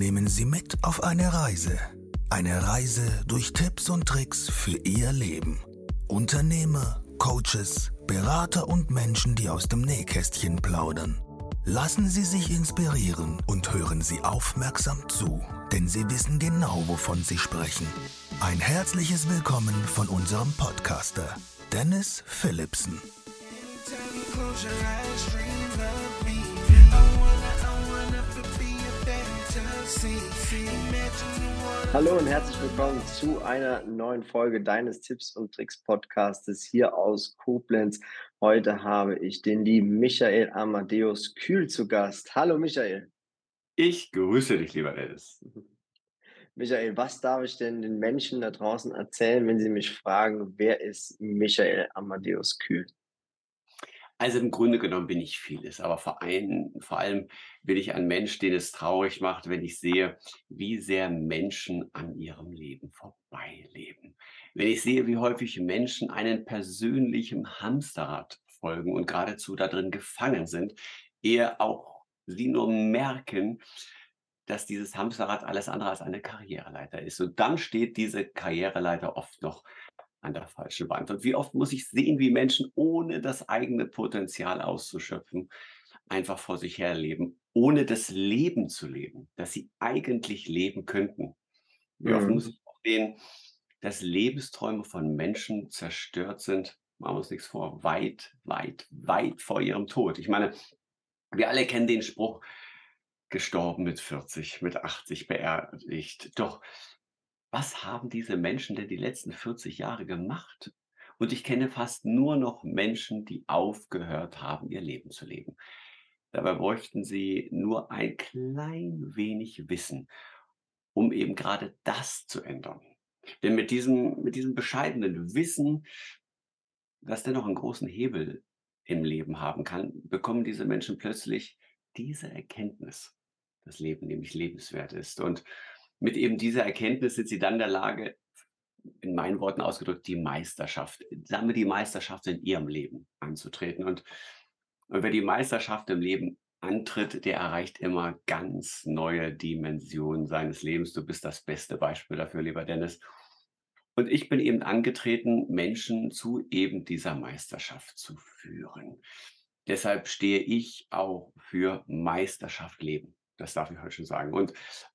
nehmen Sie mit auf eine Reise. Eine Reise durch Tipps und Tricks für Ihr Leben. Unternehmer, Coaches, Berater und Menschen, die aus dem Nähkästchen plaudern. Lassen Sie sich inspirieren und hören Sie aufmerksam zu, denn Sie wissen genau, wovon Sie sprechen. Ein herzliches Willkommen von unserem Podcaster, Dennis Philipsen. Hallo und herzlich willkommen zu einer neuen Folge deines Tipps und Tricks Podcastes hier aus Koblenz. Heute habe ich den lieben Michael Amadeus Kühl zu Gast. Hallo Michael. Ich grüße dich, lieber Dennis. Michael, was darf ich denn den Menschen da draußen erzählen, wenn sie mich fragen, wer ist Michael Amadeus Kühl? Also im Grunde genommen bin ich vieles, aber vor allem, vor allem bin ich ein Mensch, den es traurig macht, wenn ich sehe, wie sehr Menschen an ihrem Leben vorbeileben. Wenn ich sehe, wie häufig Menschen einen persönlichen Hamsterrad folgen und geradezu da drin gefangen sind, ehe auch sie nur merken, dass dieses Hamsterrad alles andere als eine Karriereleiter ist. Und dann steht diese Karriereleiter oft noch an der falschen Wand. Und wie oft muss ich sehen, wie Menschen ohne das eigene Potenzial auszuschöpfen, einfach vor sich her leben, ohne das Leben zu leben, das sie eigentlich leben könnten. Wie oft muss mhm. ich auch sehen, dass Lebensträume von Menschen zerstört sind, machen wir uns nichts vor, weit, weit, weit vor ihrem Tod. Ich meine, wir alle kennen den Spruch, gestorben mit 40, mit 80 beerdigt. Doch was haben diese Menschen denn die letzten 40 Jahre gemacht? Und ich kenne fast nur noch Menschen, die aufgehört haben, ihr Leben zu leben. Dabei bräuchten sie nur ein klein wenig Wissen, um eben gerade das zu ändern. Denn mit diesem, mit diesem bescheidenen Wissen, das dennoch einen großen Hebel im Leben haben kann, bekommen diese Menschen plötzlich diese Erkenntnis, dass Leben nämlich lebenswert ist. Und mit eben dieser Erkenntnis sind sie dann in der Lage, in meinen Worten ausgedrückt, die Meisterschaft, damit die Meisterschaft in ihrem Leben anzutreten. Und, und wer die Meisterschaft im Leben antritt, der erreicht immer ganz neue Dimensionen seines Lebens. Du bist das beste Beispiel dafür, lieber Dennis. Und ich bin eben angetreten, Menschen zu eben dieser Meisterschaft zu führen. Deshalb stehe ich auch für Meisterschaft leben. Das darf ich heute schon sagen. Und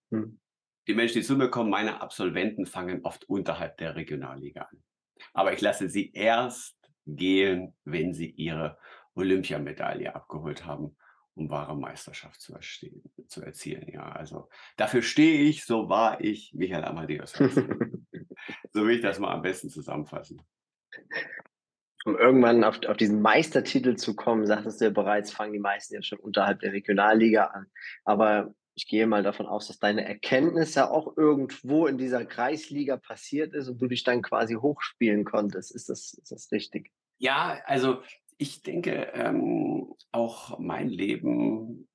hm die Menschen, die zu mir kommen, meine Absolventen fangen oft unterhalb der Regionalliga an. Aber ich lasse sie erst gehen, wenn sie ihre Olympiamedaille abgeholt haben, um wahre Meisterschaft zu, zu erzielen. Ja, also dafür stehe ich, so war ich Michael Amadeus. so will ich das mal am besten zusammenfassen. Um irgendwann auf, auf diesen Meistertitel zu kommen, sagtest du ja bereits, fangen die meisten ja schon unterhalb der Regionalliga an. Aber ich gehe mal davon aus, dass deine Erkenntnis ja auch irgendwo in dieser Kreisliga passiert ist und du dich dann quasi hochspielen konntest. Ist das, ist das richtig? Ja, also ich denke, ähm, auch mein Leben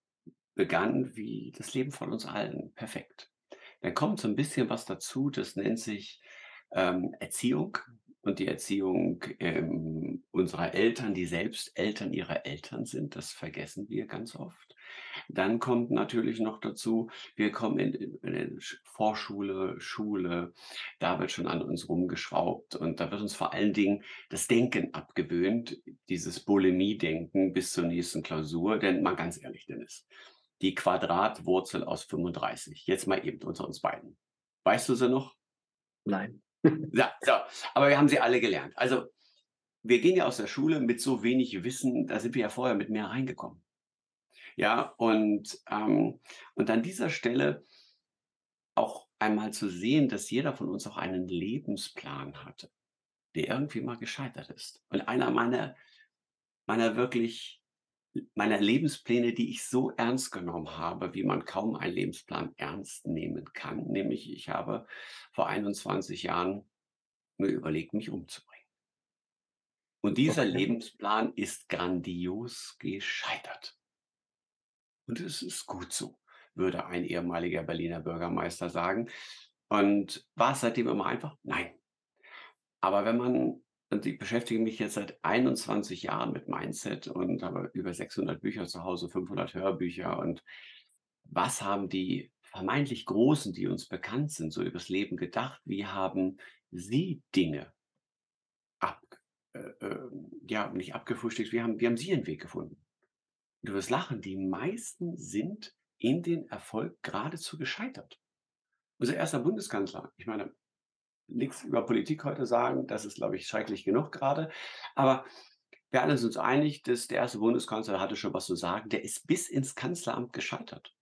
begann wie das Leben von uns allen. Perfekt. Dann kommt so ein bisschen was dazu, das nennt sich ähm, Erziehung und die Erziehung ähm, unserer Eltern, die selbst Eltern ihrer Eltern sind. Das vergessen wir ganz oft. Dann kommt natürlich noch dazu, wir kommen in, in Vorschule, Schule, da wird schon an uns rumgeschraubt und da wird uns vor allen Dingen das Denken abgewöhnt, dieses Bulimie-Denken bis zur nächsten Klausur. Denn mal ganz ehrlich, Dennis, die Quadratwurzel aus 35, jetzt mal eben unter uns beiden. Weißt du sie noch? Nein. ja, so, aber wir haben sie alle gelernt. Also wir gehen ja aus der Schule mit so wenig Wissen, da sind wir ja vorher mit mehr reingekommen. Ja, und, ähm, und an dieser Stelle auch einmal zu sehen, dass jeder von uns auch einen Lebensplan hatte, der irgendwie mal gescheitert ist. Und einer meiner, meiner wirklich, meiner Lebenspläne, die ich so ernst genommen habe, wie man kaum einen Lebensplan ernst nehmen kann, nämlich ich habe vor 21 Jahren mir überlegt, mich umzubringen. Und dieser okay. Lebensplan ist grandios gescheitert. Und es ist gut so, würde ein ehemaliger Berliner Bürgermeister sagen. Und war es seitdem immer einfach? Nein. Aber wenn man, und ich beschäftige mich jetzt seit 21 Jahren mit Mindset und habe über 600 Bücher zu Hause, 500 Hörbücher. Und was haben die vermeintlich Großen, die uns bekannt sind, so übers Leben gedacht? Wie haben sie Dinge ab, äh, äh, ja, nicht abgefrühstückt, wie haben, wie haben sie ihren Weg gefunden? Du wirst lachen, die meisten sind in den Erfolg geradezu gescheitert. Unser erster Bundeskanzler, ich meine, nichts über Politik heute sagen, das ist, glaube ich, schrecklich genug gerade, aber wir alle sind uns einig, dass der erste Bundeskanzler hatte schon was zu sagen, der ist bis ins Kanzleramt gescheitert.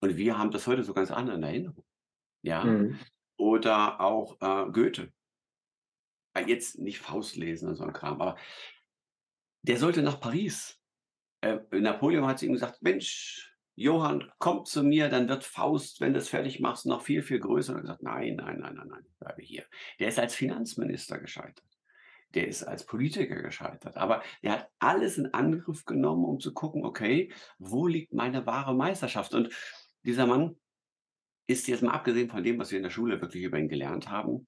Und wir haben das heute so ganz anders in Erinnerung. Ja. Mhm. Oder auch äh, Goethe. Äh, Jetzt nicht Faust lesen und so ein Kram, aber der sollte nach Paris. Äh, Napoleon hat zu ihm gesagt: Mensch, Johann, komm zu mir, dann wird Faust, wenn du es fertig machst, noch viel, viel größer. Und er hat gesagt: Nein, nein, nein, nein, nein, bleibe hier. Der ist als Finanzminister gescheitert. Der ist als Politiker gescheitert. Aber er hat alles in Angriff genommen, um zu gucken, okay, wo liegt meine wahre Meisterschaft? Und dieser Mann ist jetzt mal abgesehen von dem, was wir in der Schule wirklich über ihn gelernt haben,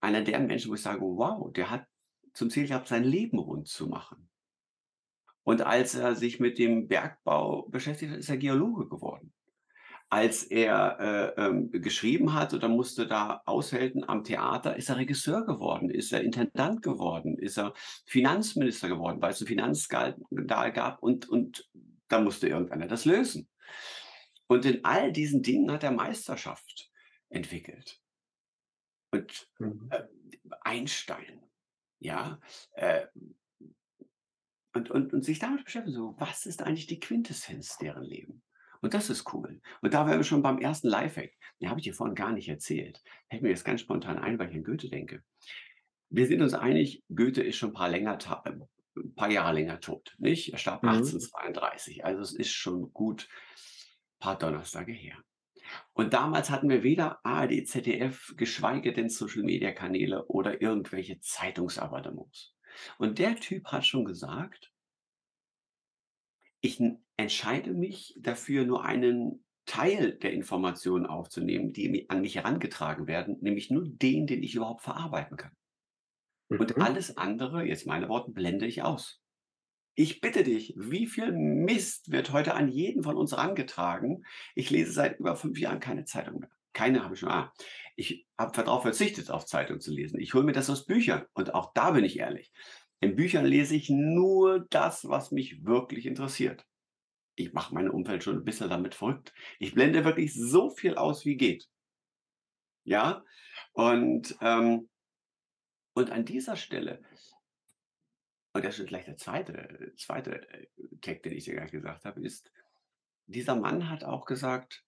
einer der Menschen, wo ich sage, wow, der hat zum Ziel gehabt, sein Leben rund zu machen. Und als er sich mit dem Bergbau beschäftigt hat, ist er Geologe geworden. Als er äh, ähm, geschrieben hat oder musste da aushelfen am Theater, ist er Regisseur geworden, ist er Intendant geworden, ist er Finanzminister geworden, weil es einen Finanzskandal gab und, und da musste irgendeiner das lösen. Und in all diesen Dingen hat er Meisterschaft entwickelt. Und Mhm. äh, Einstein, ja, äh, und, und, und sich damit beschäftigen, so, was ist eigentlich die Quintessenz deren Leben? Und das ist cool. Und da wären wir schon beim ersten Lifehack. Den habe ich dir vorhin gar nicht erzählt. Fällt mir jetzt ganz spontan ein, weil ich an Goethe denke. Wir sind uns einig, Goethe ist schon ein paar, länger, äh, ein paar Jahre länger tot. Nicht? Er starb Mhm. 1832. Also es ist schon gut ein paar Donnerstage her. Und damals hatten wir weder ARD, ZDF, geschweige denn Social-Media-Kanäle oder irgendwelche Zeitungsabonnements. Und der Typ hat schon gesagt, ich entscheide mich dafür, nur einen Teil der Informationen aufzunehmen, die an mich herangetragen werden, nämlich nur den, den ich überhaupt verarbeiten kann. Und Mhm. alles andere, jetzt meine Worte, blende ich aus. Ich bitte dich, wie viel Mist wird heute an jeden von uns herangetragen? Ich lese seit über fünf Jahren keine Zeitung mehr. Keine habe ich schon. Ah, ich habe darauf verzichtet, auf Zeitung zu lesen. Ich hole mir das aus Büchern. Und auch da bin ich ehrlich. In Büchern lese ich nur das, was mich wirklich interessiert. Ich mache mein Umfeld schon ein bisschen damit verrückt. Ich blende wirklich so viel aus, wie geht. Ja, und, ähm, und an dieser Stelle, und das ist gleich der zweite, zweite äh, Tag, den ich dir gleich gesagt habe, ist, dieser Mann hat auch gesagt,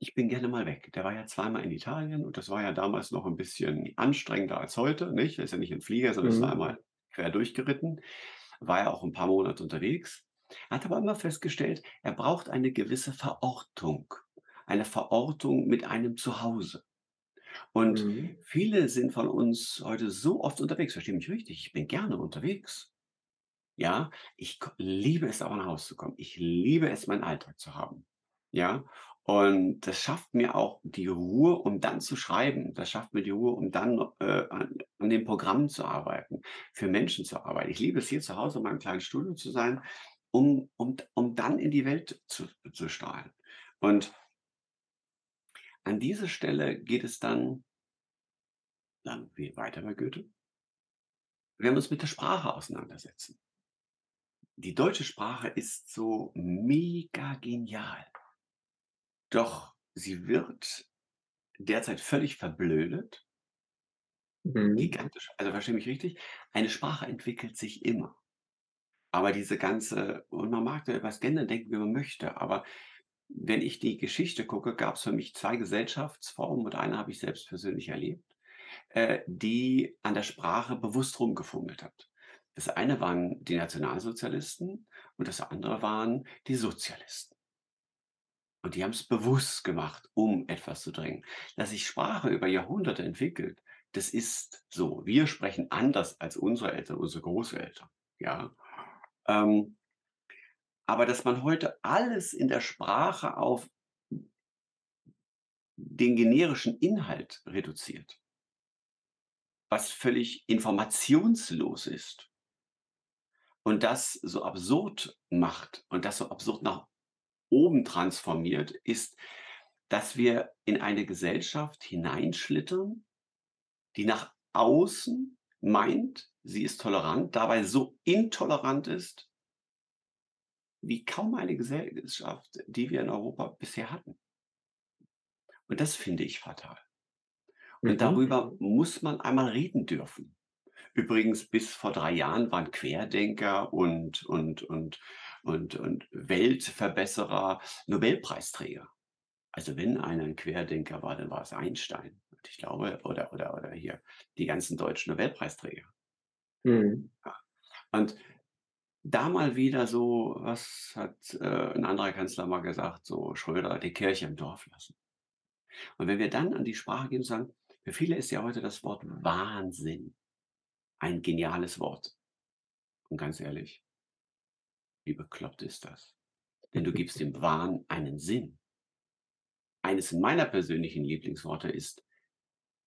ich bin gerne mal weg. Der war ja zweimal in Italien und das war ja damals noch ein bisschen anstrengender als heute, nicht? Er ist ja nicht im Flieger, sondern ist Mhm. einmal quer durchgeritten, war ja auch ein paar Monate unterwegs, hat aber immer festgestellt, er braucht eine gewisse Verortung, eine Verortung mit einem Zuhause. Und Mhm. viele sind von uns heute so oft unterwegs, verstehe mich richtig, ich bin gerne unterwegs. Ja, ich liebe es, auch nach Hause zu kommen. Ich liebe es, meinen Alltag zu haben. Ja, und das schafft mir auch die Ruhe, um dann zu schreiben. Das schafft mir die Ruhe, um dann äh, an, an den Programmen zu arbeiten, für Menschen zu arbeiten. Ich liebe es, hier zu Hause in meinem kleinen Studio zu sein, um, um, um dann in die Welt zu, zu strahlen. Und an dieser Stelle geht es dann, dann weiter bei Goethe, wenn wir uns mit der Sprache auseinandersetzen. Die deutsche Sprache ist so mega genial. Doch sie wird derzeit völlig verblödet. Mhm. Gigantisch. Also verstehe mich richtig. Eine Sprache entwickelt sich immer. Aber diese ganze, und man mag da über das Gender denken, wie man möchte, aber wenn ich die Geschichte gucke, gab es für mich zwei Gesellschaftsformen und eine habe ich selbst persönlich erlebt, äh, die an der Sprache bewusst rumgefummelt hat. Das eine waren die Nationalsozialisten und das andere waren die Sozialisten. Und die haben es bewusst gemacht, um etwas zu drängen. Dass sich Sprache über Jahrhunderte entwickelt, das ist so. Wir sprechen anders als unsere Eltern, unsere Großeltern. Ja. Ähm, aber dass man heute alles in der Sprache auf den generischen Inhalt reduziert, was völlig informationslos ist und das so absurd macht und das so absurd nach oben transformiert, ist, dass wir in eine Gesellschaft hineinschlittern, die nach außen meint, sie ist tolerant, dabei so intolerant ist, wie kaum eine Gesellschaft, die wir in Europa bisher hatten. Und das finde ich fatal. Und Mhm. darüber muss man einmal reden dürfen. Übrigens, bis vor drei Jahren waren Querdenker und, und, und, und, und Weltverbesserer Nobelpreisträger. Also wenn einer ein Querdenker war, dann war es Einstein. Und ich glaube, oder, oder, oder hier die ganzen deutschen Nobelpreisträger. Mhm. Und da mal wieder so, was hat äh, ein anderer Kanzler mal gesagt, so Schröder, die Kirche im Dorf lassen. Und wenn wir dann an die Sprache gehen und sagen, für viele ist ja heute das Wort Wahnsinn ein geniales Wort. Und ganz ehrlich, wie bekloppt ist das? Denn du gibst dem Wahn einen Sinn. Eines meiner persönlichen Lieblingsworte ist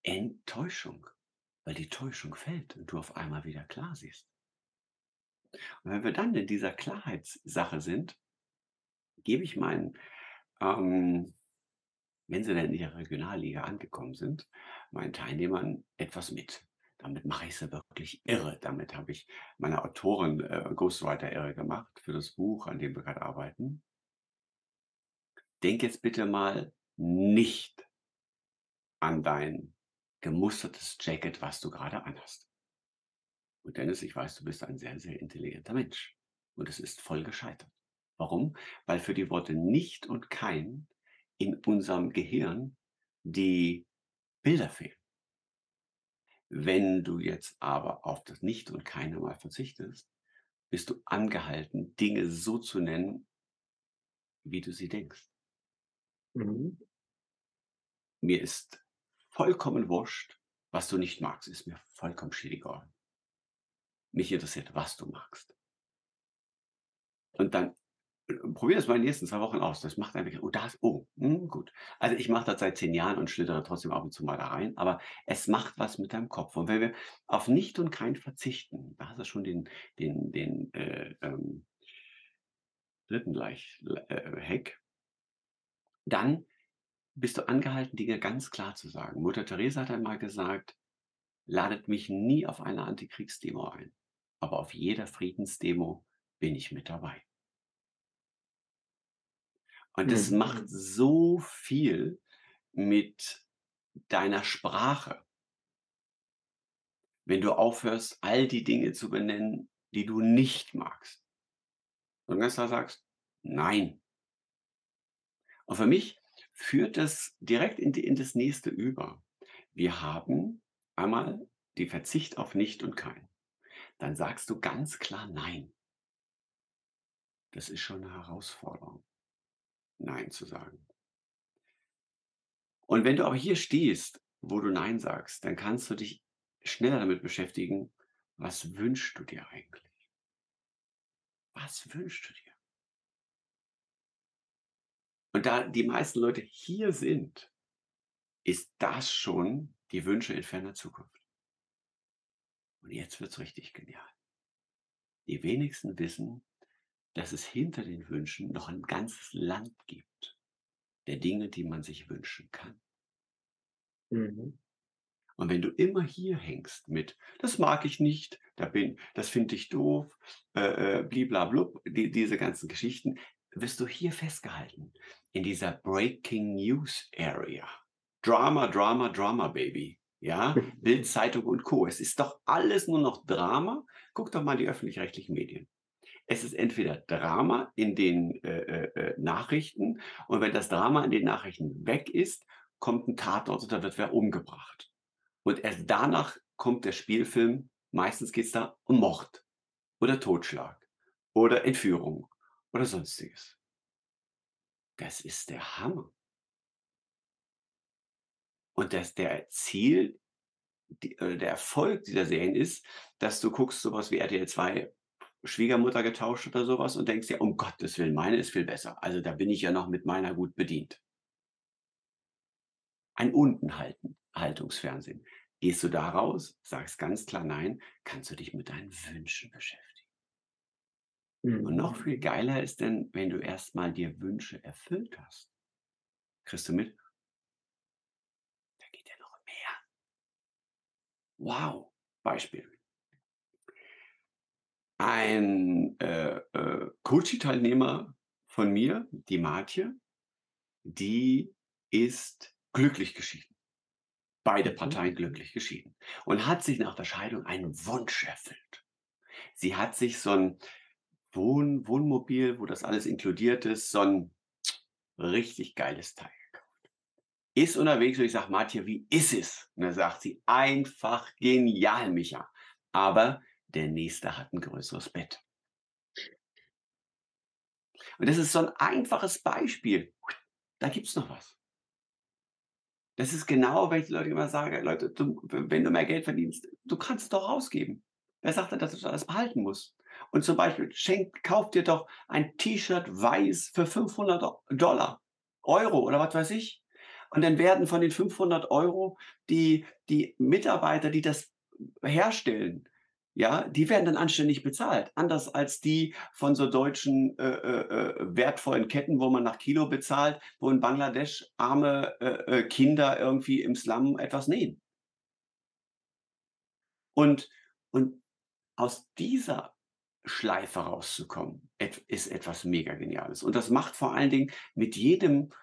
Enttäuschung, weil die Täuschung fällt und du auf einmal wieder klar siehst. Und wenn wir dann in dieser Klarheitssache sind, gebe ich meinen, ähm, wenn sie denn in ihrer Regionalliga angekommen sind, meinen Teilnehmern etwas mit. Damit mache ich sie wirklich irre. Damit habe ich meine Autorin äh, Ghostwriter irre gemacht für das Buch, an dem wir gerade arbeiten. Denk jetzt bitte mal nicht an dein gemustertes Jacket, was du gerade anhast. Und Dennis, ich weiß, du bist ein sehr, sehr intelligenter Mensch. Und es ist voll gescheitert. Warum? Weil für die Worte nicht und kein in unserem Gehirn die Bilder fehlen. Wenn du jetzt aber auf das Nicht und keine mal verzichtest, bist du angehalten, Dinge so zu nennen, wie du sie denkst. Mhm. Mir ist vollkommen wurscht, was du nicht magst, ist mir vollkommen schiedegal. Mich interessiert, was du magst. Und dann äh, probier das mal in den nächsten zwei Wochen aus. Das macht einfach, oh, das, oh, hm, gut. Also ich mache das seit zehn Jahren und schlittere trotzdem ab und zu mal da rein, aber es macht was mit deinem Kopf. Und wenn wir auf nicht und kein verzichten, da hast du schon den, den, den äh, ähm, dritten gleich äh, Hack, dann bist du angehalten, Dinge ganz klar zu sagen. Mutter Teresa hat einmal gesagt, ladet mich nie auf eine Antikriegsdemo ein, aber auf jeder Friedensdemo bin ich mit dabei. Und das Mhm. macht so viel mit deiner Sprache. Wenn du aufhörst, all die Dinge zu benennen, die du nicht magst. Und ganz klar sagst, nein. Und für mich führt das direkt in, die, in das nächste über. Wir haben einmal die Verzicht auf nicht und kein. Dann sagst du ganz klar nein. Das ist schon eine Herausforderung, nein zu sagen. Und wenn du aber hier stehst, wo du nein sagst, dann kannst du dich schneller damit beschäftigen, was wünschst du dir eigentlich? Was wünschst du dir? Und da die meisten Leute hier sind, ist das schon die Wünsche in ferner Zukunft. Und jetzt wird's richtig genial. Die wenigsten wissen, dass es hinter den Wünschen noch ein ganzes Land gibt der Dinge, die man sich wünschen kann. Mhm. Und wenn du immer hier hängst mit, das mag ich nicht, da bin, das finde ich doof, äh, äh, bliblablub, die, diese ganzen Geschichten, wirst du hier festgehalten in dieser Breaking News Area. Drama, Drama, Drama, Baby. Ja, Bild, Zeitung und Co. Es ist doch alles nur noch Drama. Guck doch mal die öffentlich-rechtlichen Medien. Es ist entweder Drama in den äh, äh, äh, Nachrichten und wenn das Drama in den Nachrichten weg ist, kommt ein Tatort und da wird wer umgebracht. Und erst danach kommt der Spielfilm. Meistens geht es da um Mord oder Totschlag oder Entführung oder sonstiges. Das ist der Hammer. Und das, der Ziel, die, äh, der Erfolg dieser Serien ist, dass du guckst sowas wie RTL 2 Schwiegermutter getauscht oder sowas und denkst ja, um Gottes Willen, meine ist viel besser. Also da bin ich ja noch mit meiner gut bedient. Ein Untenhaltungsfernsehen. Gehst du da raus, sagst ganz klar nein, kannst du dich mit deinen Wünschen beschäftigen. Und noch Mhm. viel geiler ist denn, wenn du erstmal dir Wünsche erfüllt hast. Kriegst du mit? Da geht ja noch mehr. Wow. Beispiel. Ein äh, äh, Coaching-Teilnehmer von mir, die Martje, die ist glücklich geschieden. Beide Mhm. Parteien glücklich geschieden. Und hat sich nach der Scheidung einen Wunsch erfüllt. Sie hat sich so ein Wohn Wohnmobil, wo das alles inkludiert ist, so ein richtig geiles Teil gekauft. Ist unterwegs und ich sage: „Martje, wie ist es?“ Und dann sagt sie: „Einfach genial, Micha, aber der Nächste hat ein größeres Bett.“ Und das ist so ein einfaches Beispiel. Da gibt's noch was. Das ist genau, wenn ich den Leuten immer sage: „Leute, du wenn du mehr Geld verdienst, du kannst es doch ausgeben. Wer sagt denn, dass du das behalten musst?“ Und zum Beispiel schenk kauf dir doch ein T-Shirt weiß für 500 Dollar, Euro oder was weiß ich. Und dann werden von den 500 Euro die die Mitarbeiter, die das herstellen, ja, die werden dann anständig bezahlt. Anders als die von so deutschen, äh, äh, äh, wertvollen Ketten, wo man nach Kilo bezahlt, wo in Bangladesch arme, äh, äh, Kinder irgendwie im Slum etwas nähen. Und und aus dieser Schleife rauszukommen, ist etwas mega Geniales. Und das macht vor allen Dingen mit jedem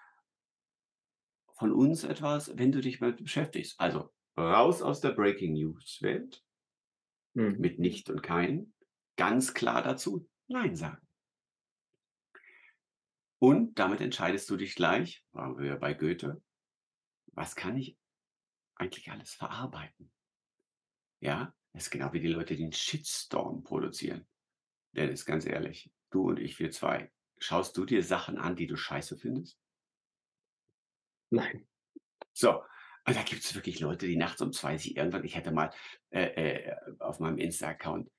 von uns etwas, wenn du dich damit beschäftigst. Also, raus aus der Breaking News Welt Mhm. mit nicht und kein, ganz klar dazu nein sagen. Und damit entscheidest du dich gleich, waren wir bei Goethe, was kann ich eigentlich alles verarbeiten? Ja, das ist genau wie die Leute, die 'n Shitstorm produzieren. Dennis, ganz ehrlich, du und ich, wir 2, schaust du dir Sachen an, die du scheiße findest? Nein. So, und da gibt's wirklich Leute, die nachts um 2 sich irgendwann ich hatte mal, äh, äh, auf meinem Insta-Account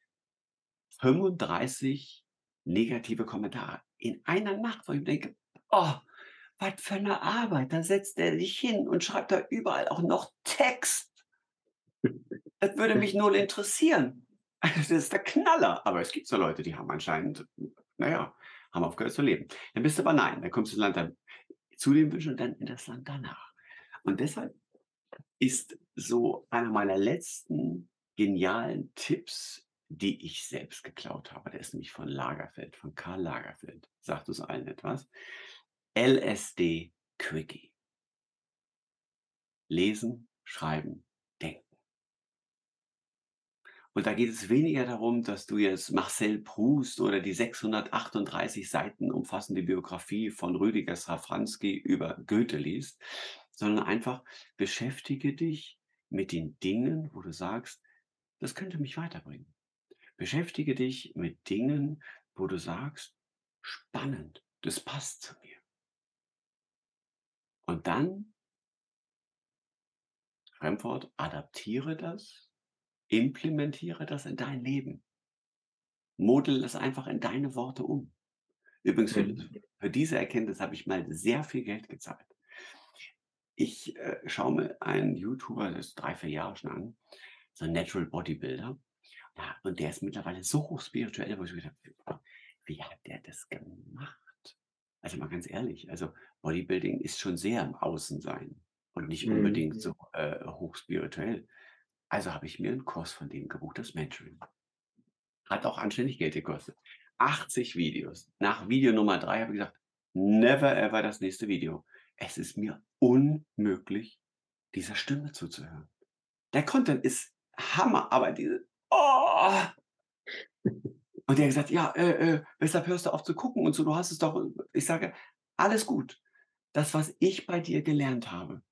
35 negative Kommentare in einer Nacht, wo ich denke: „Oh, was für 'ne Arbeit. Da setzt der sich hin und schreibt da überall auch noch Text. Das würde mich null interessieren. Das ist der Knaller. Aber es gibt so Leute, die haben anscheinend, na ja, haben aufgehört zu leben. Dann bist du aber nein, dann kommst du ins Land dann zu den Wünschen und dann in das Land danach. Und deshalb ist so einer meiner letzten genialen Tipps, die ich selbst geklaut habe. Der ist nämlich von Lagerfeld, von Karl Lagerfeld. Sagt uns allen etwas? LSD Quickie. Lesen, schreiben, denken. Und da geht es weniger darum, dass du jetzt Marcel Proust oder die 638 Seiten umfassende Biografie von Rüdiger Safranski über Goethe liest, sondern einfach beschäftige dich mit den Dingen, wo du sagst: „Das könnte mich weiterbringen.“ Beschäftige dich mit Dingen, wo du sagst: „Spannend, das passt zu mir.“ Und dann Fremdwort, adaptiere das, implementiere das in dein Leben. Model es einfach in deine Worte um. Übrigens, für Mhm. für diese Erkenntnis habe ich mal sehr viel Geld gezahlt. Ich, äh, schaue mir einen YouTuber, das ist 3, 4 Jahre schon an, so 'n Natural Bodybuilder. Ja, und der ist mittlerweile so hoch spirituell, wo ich mir gedacht habe: „Wie hat der das gemacht?“ Also, mal ganz ehrlich, also, Bodybuilding ist schon sehr im Außensein und nicht unbedingt Mhm. so, äh, hochspirituell. Also, habe ich mir 'n Kurs von dem gebucht, das Mentoring. Hat auch anständig Geld gekostet. 80 Videos. Nach Video Nummer 3 habe ich gesagt: „Never ever das nächste Video.“ Es ist mir unmöglich, dieser Stimme zuzuhören. Der Content ist Hammer, aber diese oh! Und der hat gesagt: „Ja, äh, äh, weshalb hörst du auf zu gucken und so? Du hast es doch“ ich sage: „Alles gut. Das, was ich bei dir gelernt habe“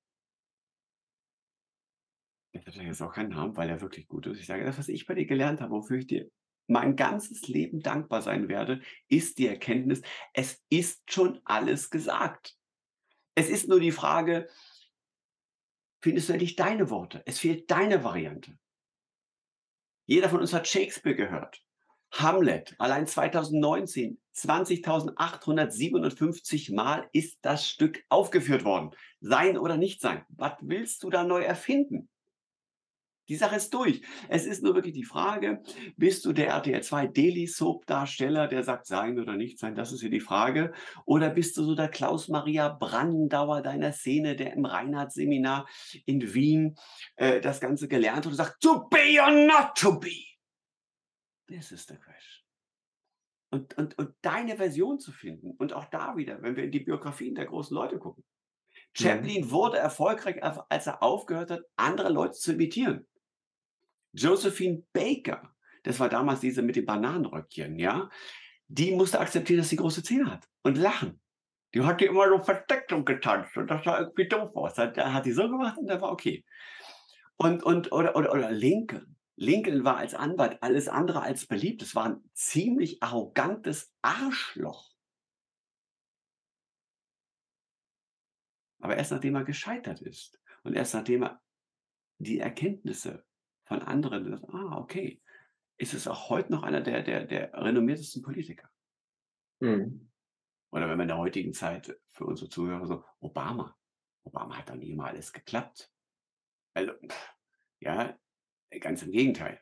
ich sage jetzt auch keinen Namen, weil er wirklich gut ist. Ich sage: „Das, was ich bei dir gelernt habe, wofür ich dir mein ganzes Leben dankbar sein werde, ist die Erkenntnis, es ist schon alles gesagt. Es ist nur die Frage findest du endlich deine Worte? Es fehlt deine Variante. Jeder von uns hat Shakespeare gehört. Hamlet, allein 2019, 20.857 Mal ist das Stück aufgeführt worden. Sein oder nicht sein. Was willst du da neu erfinden? Die Sache ist durch. Es ist nur wirklich die Frage, bist du der RTL 2 Daily Soap Darsteller, der sagt sein oder nicht sein, das ist hier die Frage. Oder bist du so der Klaus Maria Brandauer deiner Szene, der im Reinhardt-Seminar in Wien äh, das Ganze gelernt hat und sagt, to be or not to be. This is the question. Und, und, und deine Version zu finden. Und auch da wieder, wenn wir in die Biografien der großen Leute gucken. Chaplin mhm. wurde erfolgreich, als er aufgehört hat, andere Leute zu imitieren. Josephine Baker, das war damals diese mit den Bananenröckchen, ja, die musste akzeptieren, dass sie große Zähne hat und lachen. Die hat die immer so versteckt und getanzt und das sah irgendwie doof aus. Da hat die so gemacht und das war okay. Und, und, oder, oder, oder Lincoln. Lincoln war als Anwalt alles andere als beliebt. Es war ein ziemlich arrogantes Arschloch. Aber erst nachdem er gescheitert ist und erst nachdem er die Erkenntnisse von anderen, ah, okay, ist es auch heute noch einer der, der, der renommiertesten Politiker. Mhm. Oder wenn man in der heutigen Zeit für unsere Zuhörer so, Obama. Obama hat doch nie mal alles geklappt. Also, ja, ganz im Gegenteil.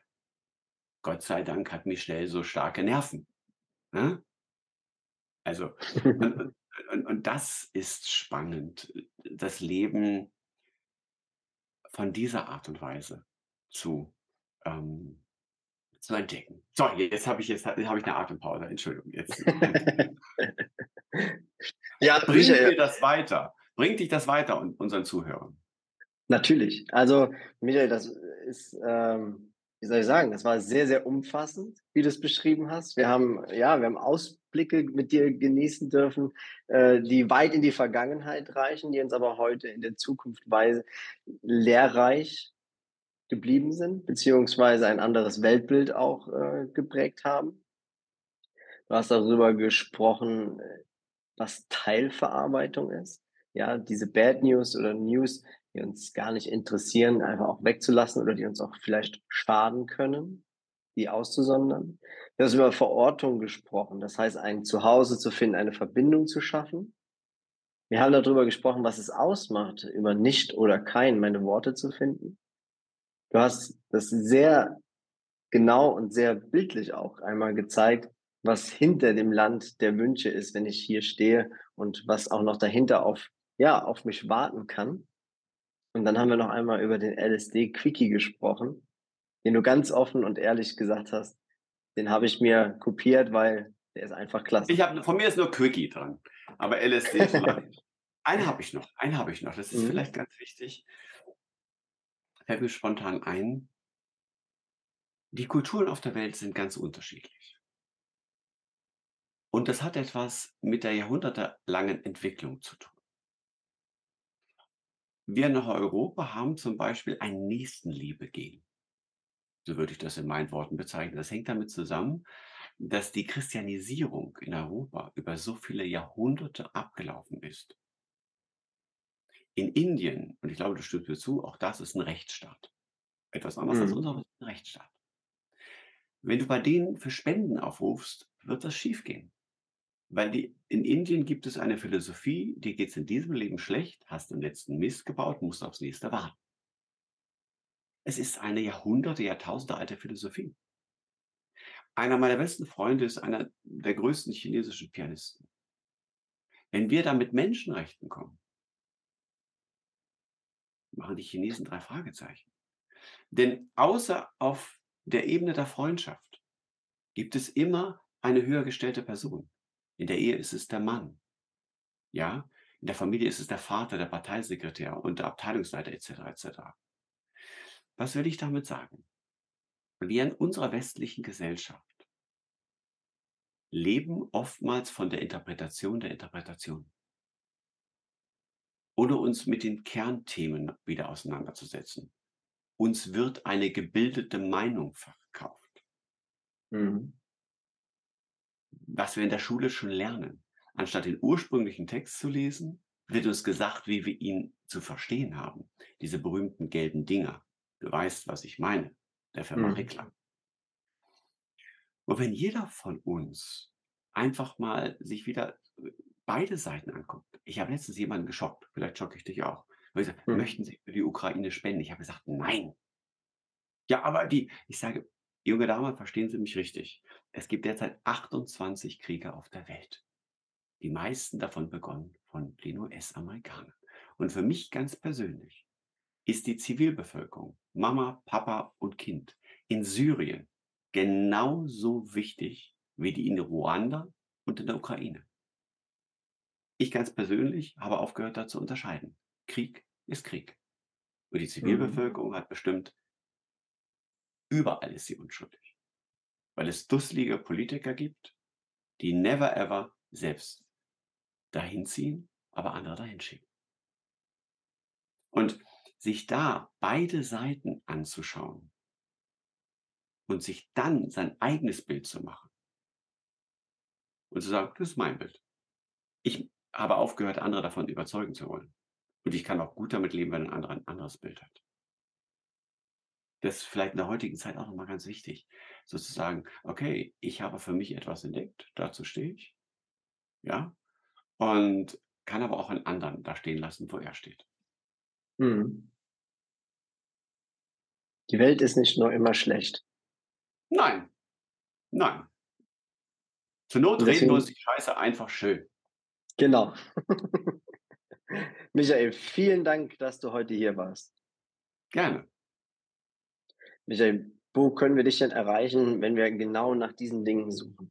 Gott sei Dank hat Michelle so starke Nerven. Ne? Also, und, und, und das ist spannend, das Leben von dieser Art und Weise zu, ähm, zu entdecken. So, jetzt habe ich jetzt habe ich eine Atempause. Entschuldigung. Jetzt. ja, bringt dir das weiter? Bringt dich das weiter und unseren Zuhörern? Natürlich. Also, Michael, das ist, ähm, wie soll ich sagen, das war sehr, sehr umfassend, wie du es beschrieben hast. Wir haben, ja, wir haben Ausblicke mit dir genießen dürfen, äh, die weit in die Vergangenheit reichen, die uns aber heute in der Zukunft weise, lehrreich geblieben sind, beziehungsweise ein anderes Weltbild auch äh, geprägt haben. Du hast darüber gesprochen, was Teilverarbeitung ist. Ja, diese Bad News oder News, die uns gar nicht interessieren, einfach auch wegzulassen oder die uns auch vielleicht schaden können, die auszusondern. Du hast über Verortung gesprochen, das heißt, ein Zuhause zu finden, eine Verbindung zu schaffen. Wir haben darüber gesprochen, was es ausmacht, über nicht oder kein meine Worte zu finden. Du hast das sehr genau und sehr bildlich auch einmal gezeigt, was hinter dem Land der Wünsche ist, wenn ich hier stehe und was auch noch dahinter auf, ja, auf mich warten kann. Und dann haben wir noch einmal über den LSD Quickie gesprochen, den du ganz offen und ehrlich gesagt hast, den habe ich mir kopiert, weil der ist einfach klasse. Ich habe von mir ist nur Quickie dran, aber LSD ist einen habe ich noch, einen habe ich noch. Das ist mhm. vielleicht ganz wichtig fällt mir spontan ein, die Kulturen auf der Welt sind ganz unterschiedlich. Und das hat etwas mit der jahrhundertelangen Entwicklung zu tun. Wir in Europa haben zum Beispiel ein Nächstenliebe-Gen. So würde ich das in meinen Worten bezeichnen. Das hängt damit zusammen, dass die Christianisierung in Europa über so viele Jahrhunderte abgelaufen ist. In Indien, und ich glaube, du stimmst mir zu, auch das ist ein Rechtsstaat. Etwas anderes mhm. als unser, aber ein Rechtsstaat. Wenn du bei denen für Spenden aufrufst, wird das schiefgehen. Weil die, in Indien gibt es eine Philosophie, dir geht es in diesem Leben schlecht, hast den letzten Mist gebaut, musst aufs nächste warten. Es ist eine Jahrhunderte, Jahrtausende alte Philosophie. Einer meiner besten Freunde ist einer der größten chinesischen Pianisten. Wenn wir da mit Menschenrechten kommen, machen die Chinesen drei Fragezeichen. Denn außer auf der Ebene der Freundschaft gibt es immer eine höher gestellte Person. In der Ehe ist es der Mann. Ja, in der Familie ist es der Vater, der Parteisekretär und der Abteilungsleiter etc. etc. Was will ich damit sagen? Wir in unserer westlichen Gesellschaft leben oftmals von der Interpretation der Interpretation ohne uns mit den Kernthemen wieder auseinanderzusetzen. Uns wird eine gebildete Meinung verkauft. Mhm. Was wir in der Schule schon lernen. Anstatt den ursprünglichen Text zu lesen, wird uns gesagt, wie wir ihn zu verstehen haben. Diese berühmten gelben Dinger. Du weißt, was ich meine. Der Firma mhm. Reklam. Und wenn jeder von uns einfach mal sich wieder beide Seiten anguckt. Ich habe letztens jemanden geschockt, vielleicht schocke ich dich auch. Ich gesagt, hm. Möchten Sie für die Ukraine spenden? Ich habe gesagt, nein. Ja, aber die, ich sage, junge Dame, verstehen Sie mich richtig. Es gibt derzeit 28 Kriege auf der Welt. Die meisten davon begonnen von den US-Amerikanern. Und für mich ganz persönlich ist die Zivilbevölkerung, Mama, Papa und Kind in Syrien genauso wichtig wie die in Ruanda und in der Ukraine. Ich ganz persönlich habe aufgehört, da zu unterscheiden. Krieg ist Krieg. Und die Mhm. Zivilbevölkerung hat bestimmt, überall ist sie unschuldig. Weil es dusselige Politiker gibt, die never ever selbst dahin ziehen, aber andere dahin schieben. Und sich da beide Seiten anzuschauen und sich dann sein eigenes Bild zu machen und zu sagen, das ist mein Bild. Ich habe aufgehört, andere davon überzeugen zu wollen. Und ich kann auch gut damit leben, wenn ein anderer ein anderes Bild hat. Das ist vielleicht in der heutigen Zeit auch nochmal ganz wichtig, sozusagen, okay, ich habe für mich etwas entdeckt, dazu stehe ich, ja, und kann aber auch einen anderen da stehen lassen, wo er steht. Mhm. Die Welt ist nicht nur immer schlecht. Nein, nein. Zur Not reden wir uns die Scheiße einfach schön. Genau. Michael, vielen Dank, dass du heute hier warst. Gerne. Michael, wo können wir dich denn erreichen, wenn wir genau nach diesen Dingen suchen?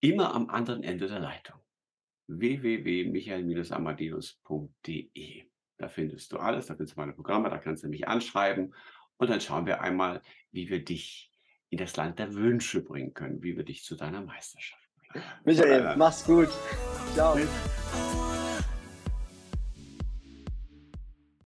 Immer am anderen Ende der Leitung. www.michael-amadeus.de. Da findest du alles, da findest du meine Programme, da kannst du mich anschreiben und dann schauen wir einmal, wie wir dich in das Land der Wünsche bringen können, wie wir dich zu deiner Meisterschaft. Michael, Voneinander. mach's gut. Ciao.